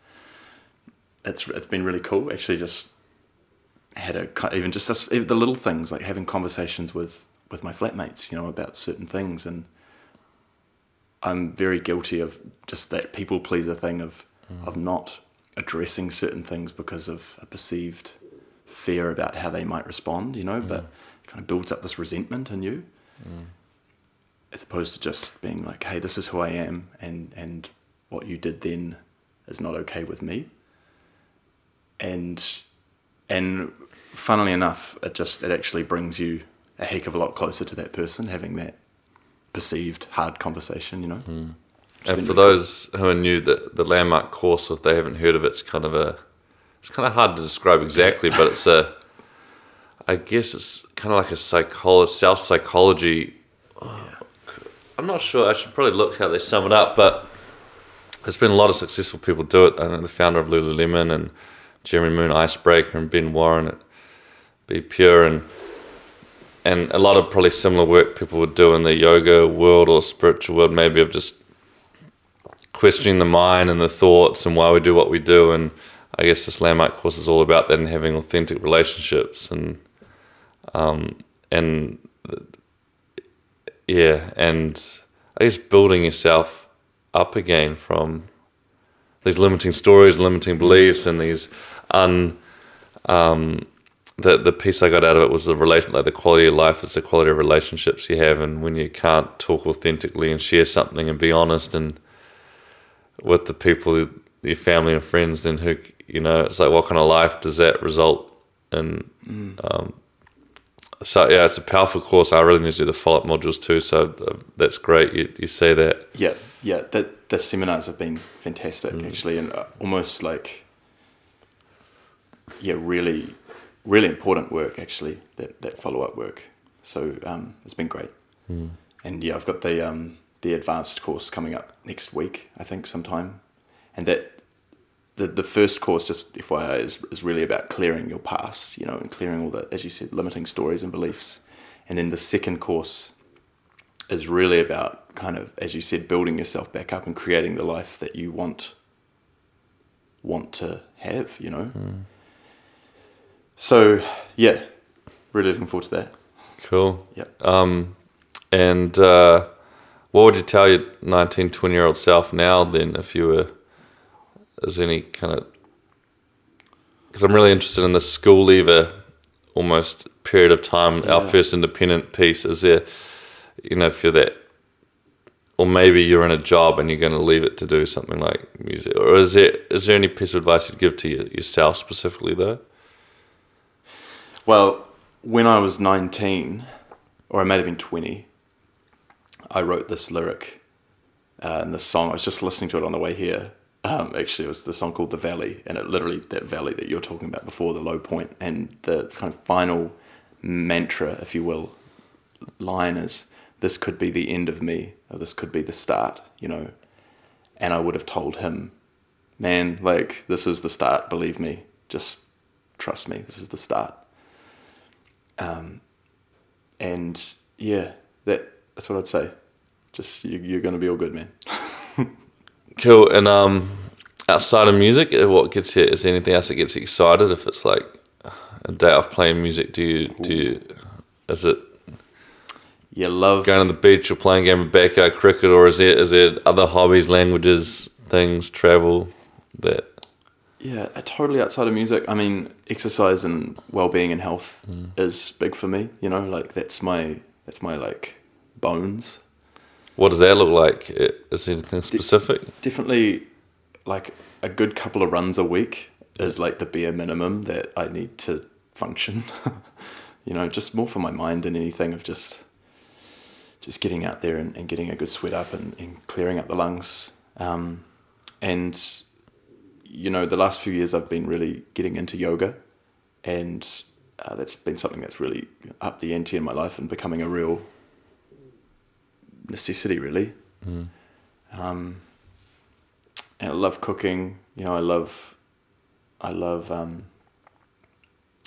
Speaker 1: it's it's been really cool. Actually, just had a even just even the little things like having conversations with with my flatmates, you know, about certain things, and I'm very guilty of just that people pleaser thing of mm. of not addressing certain things because of a perceived fear about how they might respond, you know, mm. but it kind of builds up this resentment in you. Mm. As opposed to just being like, hey, this is who I am, and and what you did then is not okay with me. And and funnily enough, it just it actually brings you a heck of a lot closer to that person having that perceived hard conversation, you know. Hmm. It's
Speaker 2: And for
Speaker 1: really cool.
Speaker 2: those who are new, the, the landmark course, if they haven't heard of it, it's kind of a, it's kind of hard to describe exactly, but it's a, I guess it's kind of like a psycholo- self psychology. Oh, I'm not sure. I should probably look how they sum it up, but there's been a lot of successful people do it. I know the founder of Lululemon and Jeremy Moon Icebreaker and Ben Warren at BePure and and a lot of probably similar work people would do in the yoga world or spiritual world, maybe of just questioning the mind and the thoughts and why we do what we do. And I guess this landmark course is all about that and having authentic relationships and um, and yeah, and I guess building yourself up again from these limiting stories, limiting beliefs, and these un. Um, the the piece I got out of it was the relation, like the quality of life. It's the quality of relationships you have, and when you can't talk authentically and share something and be honest and with the people, your family and friends, then who you know, it's like what kind of life does that result in? Um, so yeah, it's a powerful course. I really need to do the follow up modules too. So uh, that's great. You you say that.
Speaker 1: Yeah, yeah. That the seminars have been fantastic actually, and uh, almost like yeah, really, really important work actually. That that follow up work. So um, it's been great. And yeah, I've got the um, the advanced course coming up next week. I think sometime, and that the the first course just FYI is is really about clearing your past, you know, and clearing all the as you said limiting stories and beliefs, and then the second course is really about kind of as you said building yourself back up and creating the life that you want want to have, you know. So yeah, really looking forward to that.
Speaker 2: Cool.
Speaker 1: Yeah.
Speaker 2: Um, and uh, what would you tell your 19, 20 year old self now then if you were, is any kind of, because I'm really interested in the school leaver almost period of time, our first independent piece. Is there, you know, if you're that, or maybe you're in a job and you're going to leave it to do something like music, or is there is there any piece of advice you'd give to your, yourself specifically though?
Speaker 1: Well, when I was 19, or I may have been 20, I wrote this lyric uh, in this song. I was just listening to it on the way here. Um, actually, it was the song called The Valley, and it literally, that valley that you're talking about before, the low point, and the kind of final mantra, if you will, line is, This could be the end of me, or this could be the start, you know. And I would have told him, Man, like, this is the start, believe me. Just trust me, this is the start um, and yeah, that that's what I'd say. Just you, you're going to be all good, man.
Speaker 2: Cool. And um, outside of music, uh, what gets you? Is there anything else that gets you excited? If it's like a day off playing music, do you do you? Is it
Speaker 1: Yeah, love.
Speaker 2: going to the beach or playing game of backyard cricket, or is there is there other hobbies, languages, things, travel that?
Speaker 1: Yeah, uh, totally outside of music. I mean, exercise and well-being and health is big for me. You know, like that's my that's my like bones.
Speaker 2: What does that look like? Is anything specific?
Speaker 1: Definitely, like a good couple of runs a week is like the bare minimum that I need to function. you know, just more for my mind than anything of just just getting out there and, and getting a good sweat up and, and clearing up the lungs. Um, and you know, the last few years I've been really getting into yoga, and uh, that's been something that's really up the ante in my life and becoming a real necessity, really. Um, and I love cooking. You know, I love, I love, um,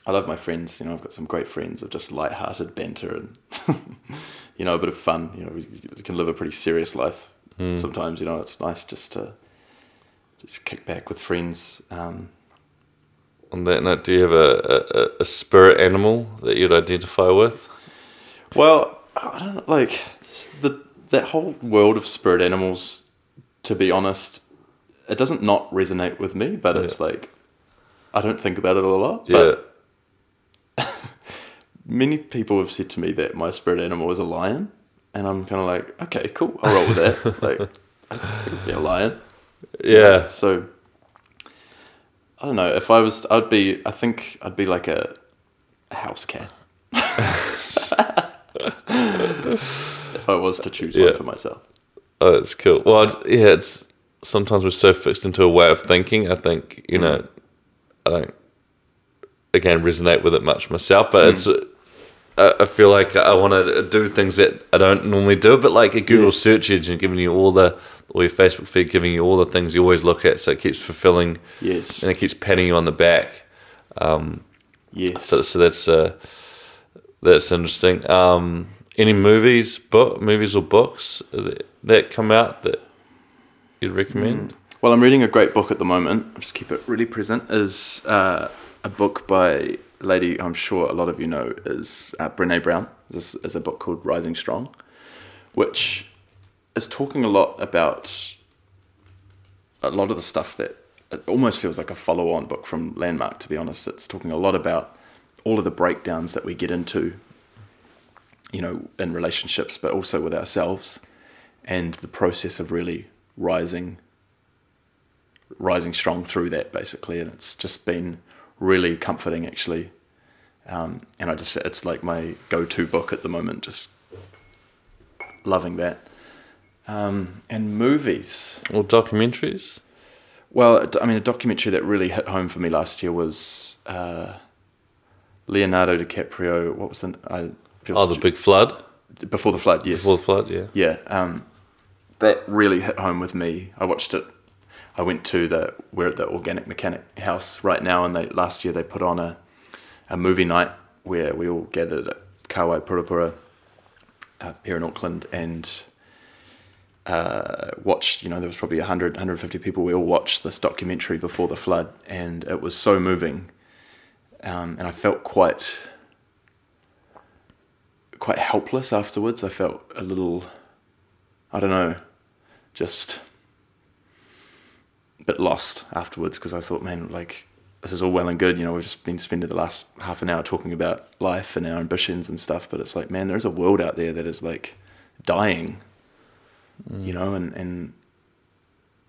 Speaker 1: I love my friends. You know, I've got some great friends of just light-hearted banter and, you know, a bit of fun. You know, we, we can live a pretty serious life sometimes. You know, it's nice just to just kick back with friends. Um,
Speaker 2: On that note, do you have a, a, a spirit animal that you'd identify with?
Speaker 1: Well, I don't know, like the that whole world of spirit animals. To be honest, it doesn't not resonate with me, but it's like I don't think about it a lot.
Speaker 2: Yeah.
Speaker 1: But many people have said to me that my spirit animal is a lion, and I'm kind of like, okay, cool, I'll roll with that. like, I could be a lion.
Speaker 2: Yeah.
Speaker 1: So I don't know if I was. I'd be. I think I'd be like a, a house cat. if I was to choose
Speaker 2: Yeah.
Speaker 1: one for myself.
Speaker 2: Oh, it's cool. Well, I'd- yeah, it's sometimes we're so fixed into a way of thinking. I think you know, mm. I don't again resonate with it much myself, but mm. it's. Uh, I I feel like I want to do things that I don't normally do, but like a Google
Speaker 1: Yes.
Speaker 2: search engine giving you all the, or your Facebook feed giving you all the things you always look at, so it keeps fulfilling
Speaker 1: Yes.
Speaker 2: and it keeps patting you on the back.
Speaker 1: Yes.
Speaker 2: So, so that's uh, that's interesting. Um, any movies, book, movies or books that, that come out that you'd recommend?
Speaker 1: Well, I'm reading a great book at the moment. I'll just keep it really present. Is uh, a book by a lady I'm sure a lot of you know is uh, Brene Brown. This is a book called Rising Strong, which is talking a lot about a lot of the stuff that it almost feels like a follow-on book from Landmark. To be honest, it's talking a lot about all of the breakdowns that we get into, you know, in relationships, but also with ourselves, and the process of really rising, rising strong through that, basically. And it's just been really comforting, actually. Um, and I just, it's like my go-to book at the moment. Just loving that. Um, and movies.
Speaker 2: Or documentaries?
Speaker 1: Well, I mean, a documentary that really hit home for me last year was uh, Leonardo DiCaprio. What was the? I
Speaker 2: oh, the Big Flood.
Speaker 1: Before the flood, yes.
Speaker 2: Before the flood, yeah.
Speaker 1: Yeah, um, that really hit home with me. I watched it. I went to the we're at the Organic Mechanic House right now, and they last year they put on a a movie night where we all gathered at Kawai Purapura uh, here in Auckland and uh, watched, you know, there was probably 100, 150 people. We all watched this documentary before the flood, and it was so moving. Um, and I felt quite, quite helpless afterwards. I felt a little, I don't know, just a bit lost afterwards because I thought, man, like, this is all well and good. You know, we've just been spending the last half an hour talking about life and our ambitions and stuff, but it's like, man, there's a world out there that is like dying mm. you know, and, and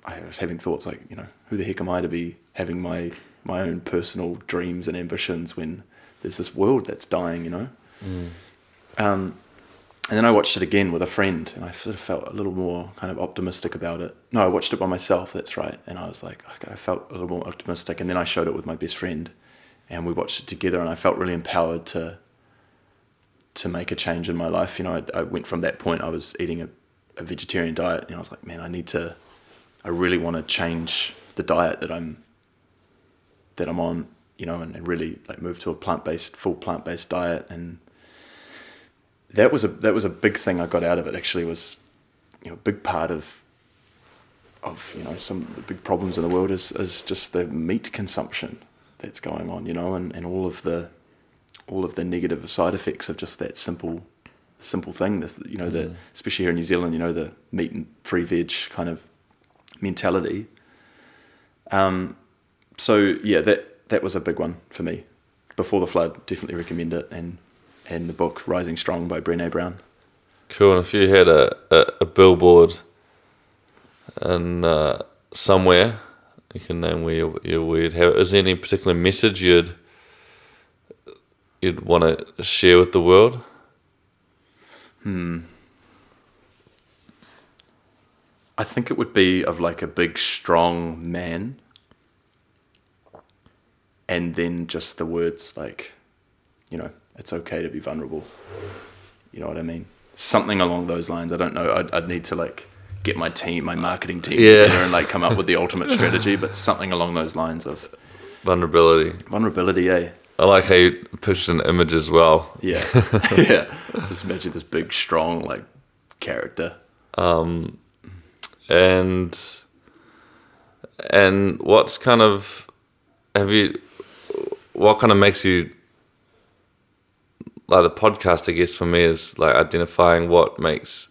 Speaker 1: I was having thoughts like, you know, who the heck am I to be having my, my own personal dreams and ambitions when there's this world that's dying, you know? Mm. Um, and then I watched it again with a friend, and I sort of felt a little more kind of optimistic about it. No, I watched it by myself. That's right, and I was like, I felt a little more optimistic. And then I showed it with my best friend, and we watched it together, and I felt really empowered to to make a change in my life. You know, I, I went from that point. I was eating a a vegetarian diet, and I was like, man, I need to, I really want to change the diet that I'm, that I'm on, you know, and, and really like move to a plant based, full plant based diet, and that was a that was a big thing I got out of it. Actually, was you know a big part of of you know some of the big problems in the world is is just the meat consumption that's going on, you know, and, and all of the all of the negative side effects of just that simple simple thing. This, you know, mm. the especially here in New Zealand, you know, the meat and free veg kind of mentality. Um, so yeah, that that was a big one for me. Before the flood, definitely recommend it, and and the book Rising Strong by Brené Brown.
Speaker 2: Cool. And if you had a a, a billboard and uh, somewhere, you can name where you, you would have. Is there any particular message you'd you'd want to share with the world?
Speaker 1: Hmm. I think it would be of like a big, strong man. And then just the words like, you know, it's okay to be vulnerable. You know what I mean? Something along those lines. I don't know. I'd, I'd need to like get my team, my marketing team yeah. together and like come up with the ultimate strategy, but something along those lines of
Speaker 2: vulnerability.
Speaker 1: Vulnerability, eh?
Speaker 2: I like how you pushed an image as well.
Speaker 1: Yeah, yeah. Just imagine this big, strong, like character.
Speaker 2: Um, and and what's kind of have you? What kind of makes you like the podcast? I guess for me is like identifying what makes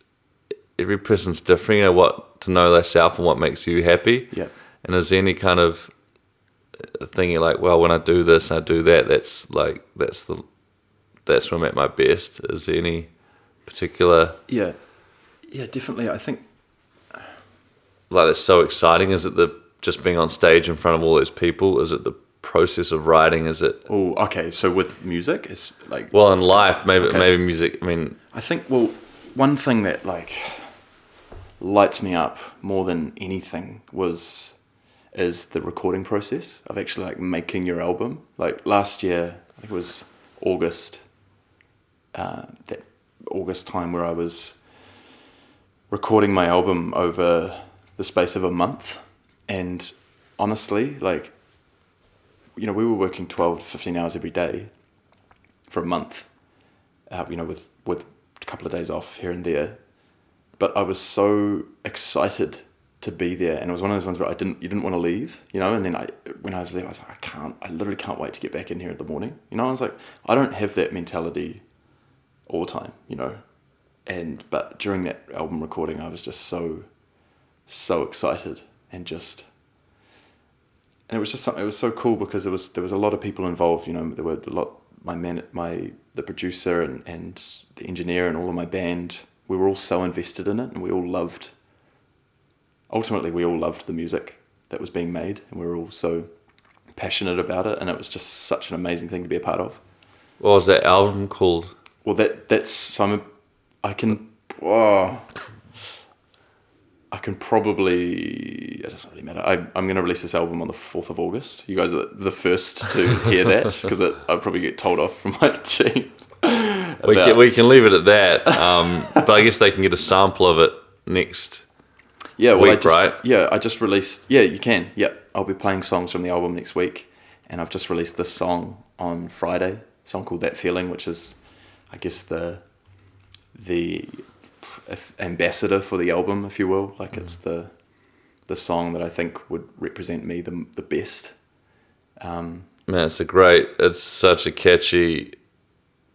Speaker 2: every person's different. You know what to know thyself and what makes you happy.
Speaker 1: Yeah.
Speaker 2: And is there any kind of thinking like, well, when I do this, I do that. That's like that's the that's when I'm at my best. Is there any particular?
Speaker 1: Yeah, yeah, definitely. I think
Speaker 2: like that's so exciting. Is it the just being on stage in front of all those people? Is it the process of writing? Is it?
Speaker 1: Oh, okay. So with music, it's like
Speaker 2: well, in life, maybe okay. maybe music. I mean,
Speaker 1: I think well, one thing that like lights me up more than anything was is the recording process of actually like making your album. Like last year, I think it was August, uh, that August time where I was recording my album over the space of a month. And honestly, like, you know, we were working 12 to 15 hours every day for a month, uh, you know, with, with a couple of days off here and there. But I was so excited to be there. And it was one of those ones where I didn't, you didn't want to leave, you know. And then I, when I was there, I was like, I can't, I literally can't wait to get back in here in the morning, you know. I was like, I don't have that mentality all the time, you know. and but during that album recording, I was just so so excited and just and it was just something. It was so cool because there was there was a lot of people involved. You know, there were a lot. My man, my the producer and and the engineer and all of my band. We were all so invested in it, and we all loved. Ultimately, we all loved the music that was being made, and we were all so passionate about it, and it was just such an amazing thing to be a part of.
Speaker 2: What was that album called?
Speaker 1: Well, that that's Simon. I can. Oh, I can probably. It doesn't really matter. I, I'm going to release this album on the 4th of August. You guys are the first to hear that because I'll probably get told off from my team.
Speaker 2: We can, we can leave it at that. Um, but I guess they can get a sample of it next.
Speaker 1: Yeah, well, I just,
Speaker 2: right?
Speaker 1: Yeah, I just released. Yeah, you can. Yep, I'll be playing songs from the album next week, and I've just released this song on Friday. A song called "That Feeling," which is, I guess the the if- ambassador for the album, if you will. Like it's the the song that I think would represent me the the best. Um,
Speaker 2: Man, it's a great. It's such a catchy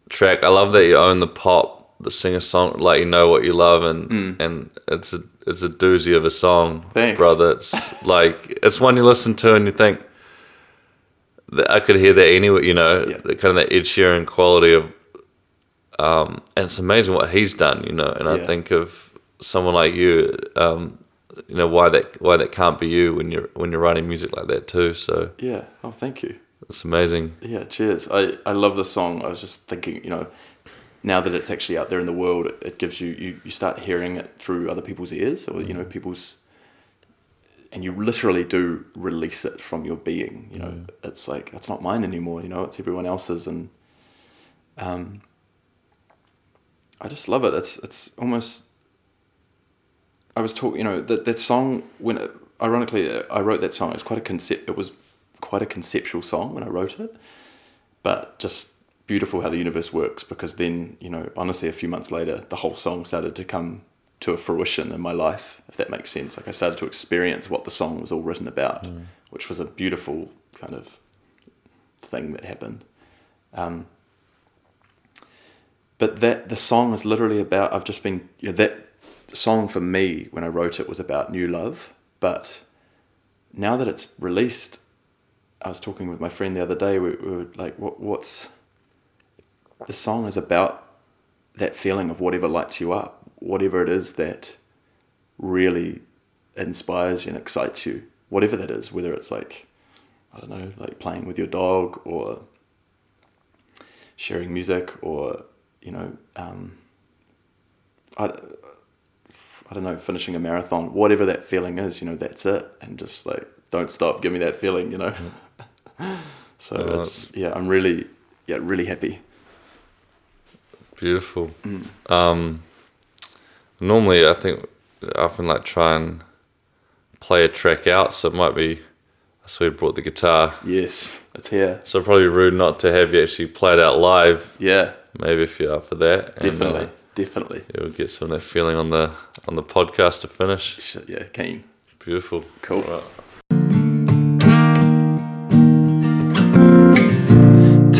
Speaker 2: track. I love that you own the pop, the singer song, like you know what you love, and and it's a it's a doozy of a song,
Speaker 1: Thanks.
Speaker 2: brother. It's like it's one you listen to and you think that I could hear that anywhere. You know,
Speaker 1: Yeah.
Speaker 2: the kind of that Ed Sheeran quality of, um, and it's amazing what he's done. You know, and I think of someone like you. Um, you know why that why that can't be you when you're when you're writing music like that too. So
Speaker 1: yeah. Oh, thank you.
Speaker 2: it's amazing.
Speaker 1: Yeah, cheers. I, I love the song. I was just thinking, you know, now that it's actually out there in the world, it, gives you, you, you start hearing it through other people's ears or, you know, people's, and you literally do release it from your being, you know, it's like, it's not mine anymore, you know, it's everyone else's. And, um, I just love it. It's, it's almost, I was talking, you know, that, that song when, it, ironically, I wrote that song, it's quite a concept, it was quite a conceptual song when I wrote it, but just beautiful how the universe works because then, you know, honestly, a few months later, the whole song started to come to a fruition in my life, if that makes sense. Like I started to experience what the song was all written about, which was a beautiful kind of thing that happened. Um, but that the song is literally about, I've just been, you know, that song for me when I wrote it was about new love, but now that it's released, I was talking with my friend the other day. We, we were like, "What? What's the song is about? That feeling of whatever lights you up, whatever it is that really inspires and excites you, whatever that is. Whether it's like, I don't know, like playing with your dog or sharing music or you know, um, I, I don't know, finishing a marathon, whatever that feeling is, you know, that's it, and just like don't stop, give me that feeling, you know. so it's yeah, I'm really yeah really happy.
Speaker 2: Beautiful. Um, normally, I think I often like try and play a track out, so it might be. I saw you brought the guitar,
Speaker 1: Yes, it's here.
Speaker 2: so probably rude not to have you actually play it out live.
Speaker 1: Yeah,
Speaker 2: Maybe if you're up for that, and,
Speaker 1: definitely,
Speaker 2: uh,
Speaker 1: definitely.
Speaker 2: you'll get some of that feeling on the on the podcast to finish.
Speaker 1: Yeah, keen.
Speaker 2: Beautiful.
Speaker 1: Cool.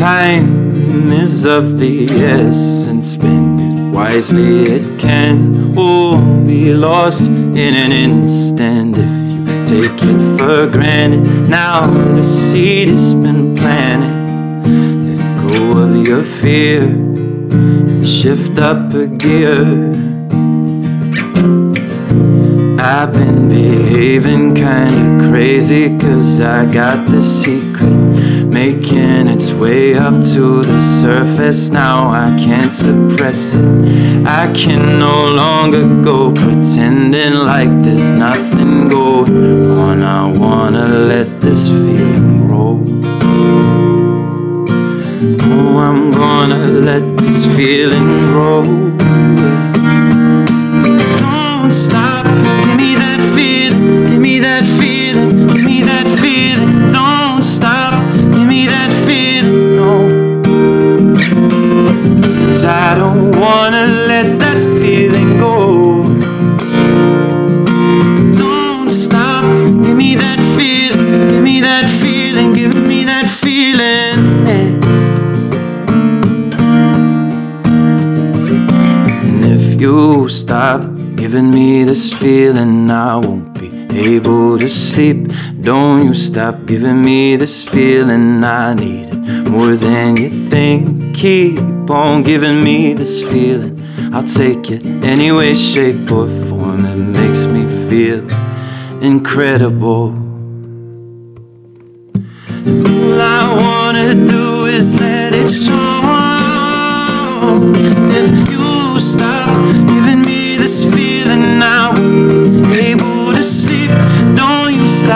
Speaker 3: Time is of the essence, spend it wisely. It can all be lost in an instant if you take it for granted. Now the seed has been planted. Let go of your fear and shift up a gear. I've been behaving kinda crazy cause I got the secret making its way up to the surface. Now I can't suppress it. I can no longer go pretending like there's nothing going on. I wanna let this feeling grow. Oh, I'm gonna let this feeling grow. Don't stop. Giving me this feeling, I won't be able to sleep. Don't you stop giving me this feeling, I need it more than you think. Keep on giving me this feeling, I'll take it any way, shape, or form. It makes me feel incredible. All I wanna do is let it show.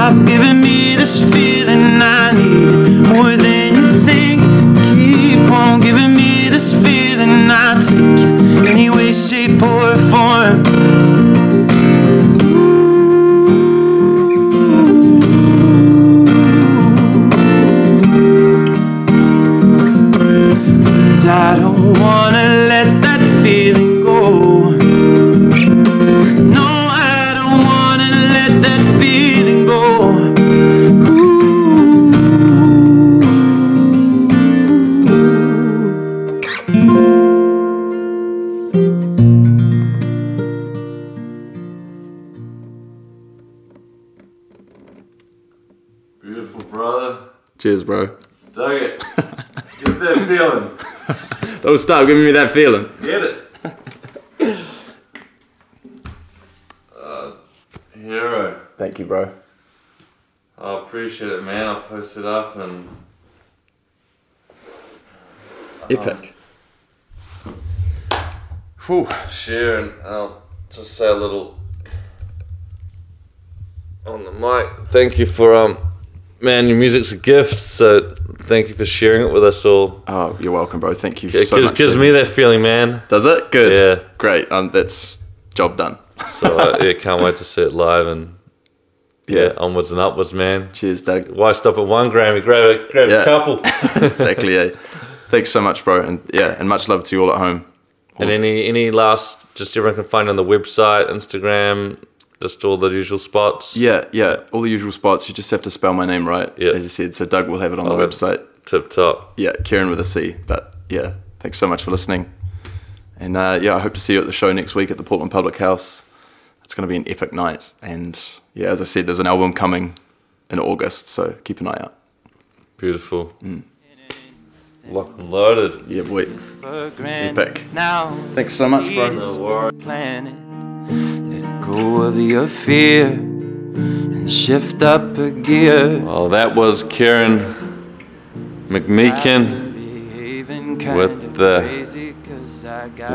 Speaker 3: Stop giving me Don't stop giving me that feeling.
Speaker 2: Get it. Uh, hero.
Speaker 1: Thank you, bro.
Speaker 2: I appreciate it, man. I'll post it up and
Speaker 1: Epic.
Speaker 2: whew, share and I'll just say a little on the mic. Thank you for um, man, your music's a gift. So thank you for sharing it with us all.
Speaker 1: Oh, you're welcome, bro. Thank you
Speaker 2: It
Speaker 1: so
Speaker 2: gives,
Speaker 1: much.
Speaker 2: gives me that feeling, man.
Speaker 1: Does it? Good.
Speaker 2: Yeah.
Speaker 1: Great. Um, that's job done.
Speaker 2: So uh, yeah, can't wait to see it live and yeah, onwards and upwards, man.
Speaker 1: Cheers, Doug.
Speaker 2: Why stop at one Grammy? Grab a grab
Speaker 1: Yeah.
Speaker 2: a couple.
Speaker 1: exactly. Yeah. Thanks so much, bro. And yeah, and much love to you all at home.
Speaker 2: And any any last, just everyone can find on the website, Instagram, just all the usual spots.
Speaker 1: Yeah, yeah. All the usual spots. You just have to spell my name right,
Speaker 2: Yeah.
Speaker 1: as you said. So Doug will have it on the website.
Speaker 2: Tip top.
Speaker 1: Yeah, Ciaran with a C. But yeah, thanks so much for listening. And uh, yeah, I hope to see you at the show next week at the Portland Public House. It's going to be an epic night. And yeah, as I said, there's an album coming in August, so keep an eye out.
Speaker 2: Beautiful.
Speaker 1: Mm.
Speaker 2: Locked and loaded.
Speaker 1: Yeah, boy.
Speaker 3: for granted.
Speaker 1: Epic.
Speaker 3: Now
Speaker 1: Thanks so much, bro.
Speaker 2: No worries.
Speaker 3: planet. Let go of your fear and shift up a gear.
Speaker 2: Well, that was Ciaran McMeeken.
Speaker 3: with
Speaker 2: the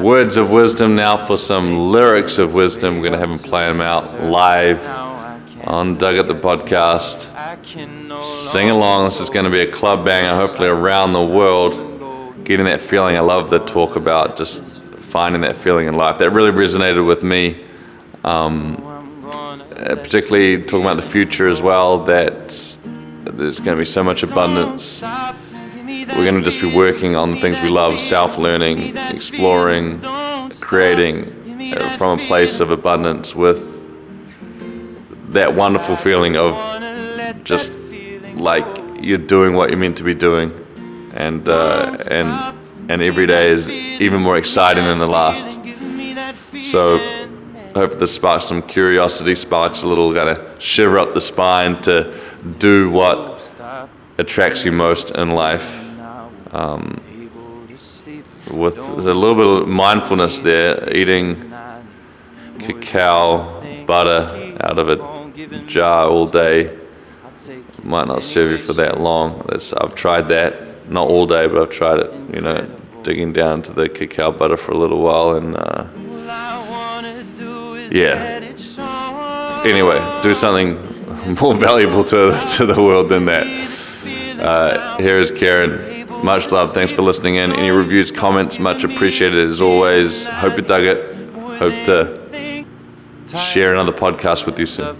Speaker 2: Words of wisdom now for some lyrics of wisdom. We're going to have him play them out live on Doug It the podcast. Sing along. This is going to be a club banger, hopefully around the world. Getting that feeling. I love the talk about just finding that feeling in life. That really resonated with me. Um, uh, particularly talking about the future as well, that there's going to be so much abundance. We're going to just be working on the things we love, self learning, exploring, creating uh, from a place of abundance with that wonderful feeling of just like you're doing what you're meant to be doing. And, uh, and, and every day is even more exciting than the last. So, hope this sparks some curiosity, sparks a little kind of shiver up the spine to do what attracts you most in life. Um, with a little bit of mindfulness there, eating cacao butter out of a jar all day might not serve you for that long. That's, I've tried that, not all day, but I've tried it. You know, digging down to the cacao butter for a little while, and uh, yeah. Anyway, do something more valuable to to the world than that. Uh, here is Ciaran. Much love. Thanks for listening in. Any reviews, comments, much appreciated as always. Hope you dug it. Hope to share another podcast with you soon.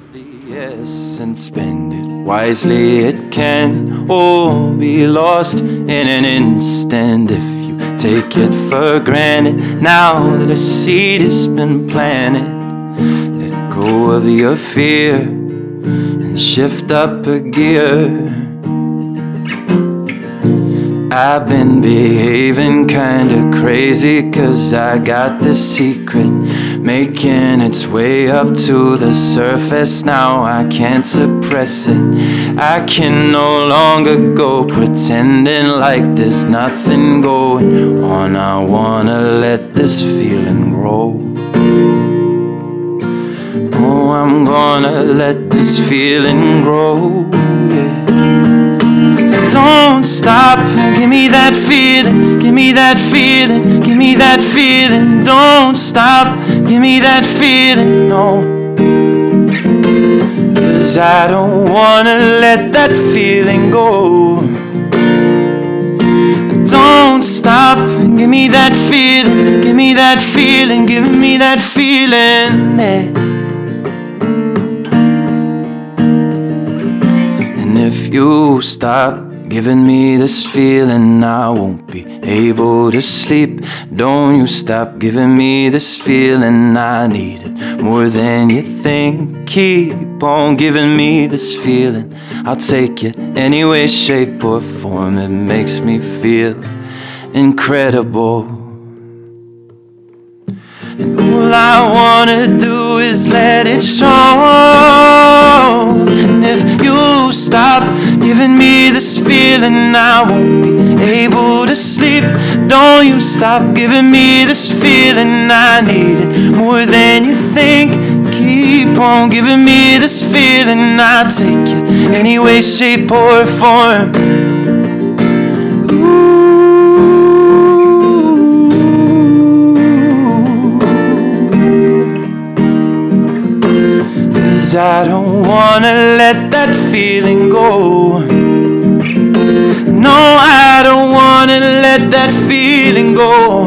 Speaker 3: Yes, and spend it wisely. It can all be lost in an instant if you take it for granted. Now that a seed has been planted, let go of your fear and shift up a gear. I've been behaving kinda crazy cause I got this secret making its way up to the surface. Now I can't suppress it. I can no longer go pretending like there's nothing going on. I wanna let this feeling grow. Oh, I'm gonna let this feeling grow. Yeah. Don't stop, give me that feeling, give me that feeling, give me that feeling. Don't stop, give me that feeling, no. Cause I don't wanna let that feeling go. Don't stop, give me that feeling, give me that feeling, give me that feeling. Yeah. You stop giving me this feeling, I won't be able to sleep. Don't you stop giving me this feeling, I need it more than you think. Keep on giving me this feeling, I'll take it any way, shape, or form. It makes me feel incredible. All I wanna do is let it show. And if you stop giving me this feeling, I won't be able to sleep. Don't you stop giving me this feeling, I need it more than you think. Keep on giving me this feeling, I'll take it any way, shape, or form. Cause I don't wanna let that feeling go. No, I don't wanna let that feeling go.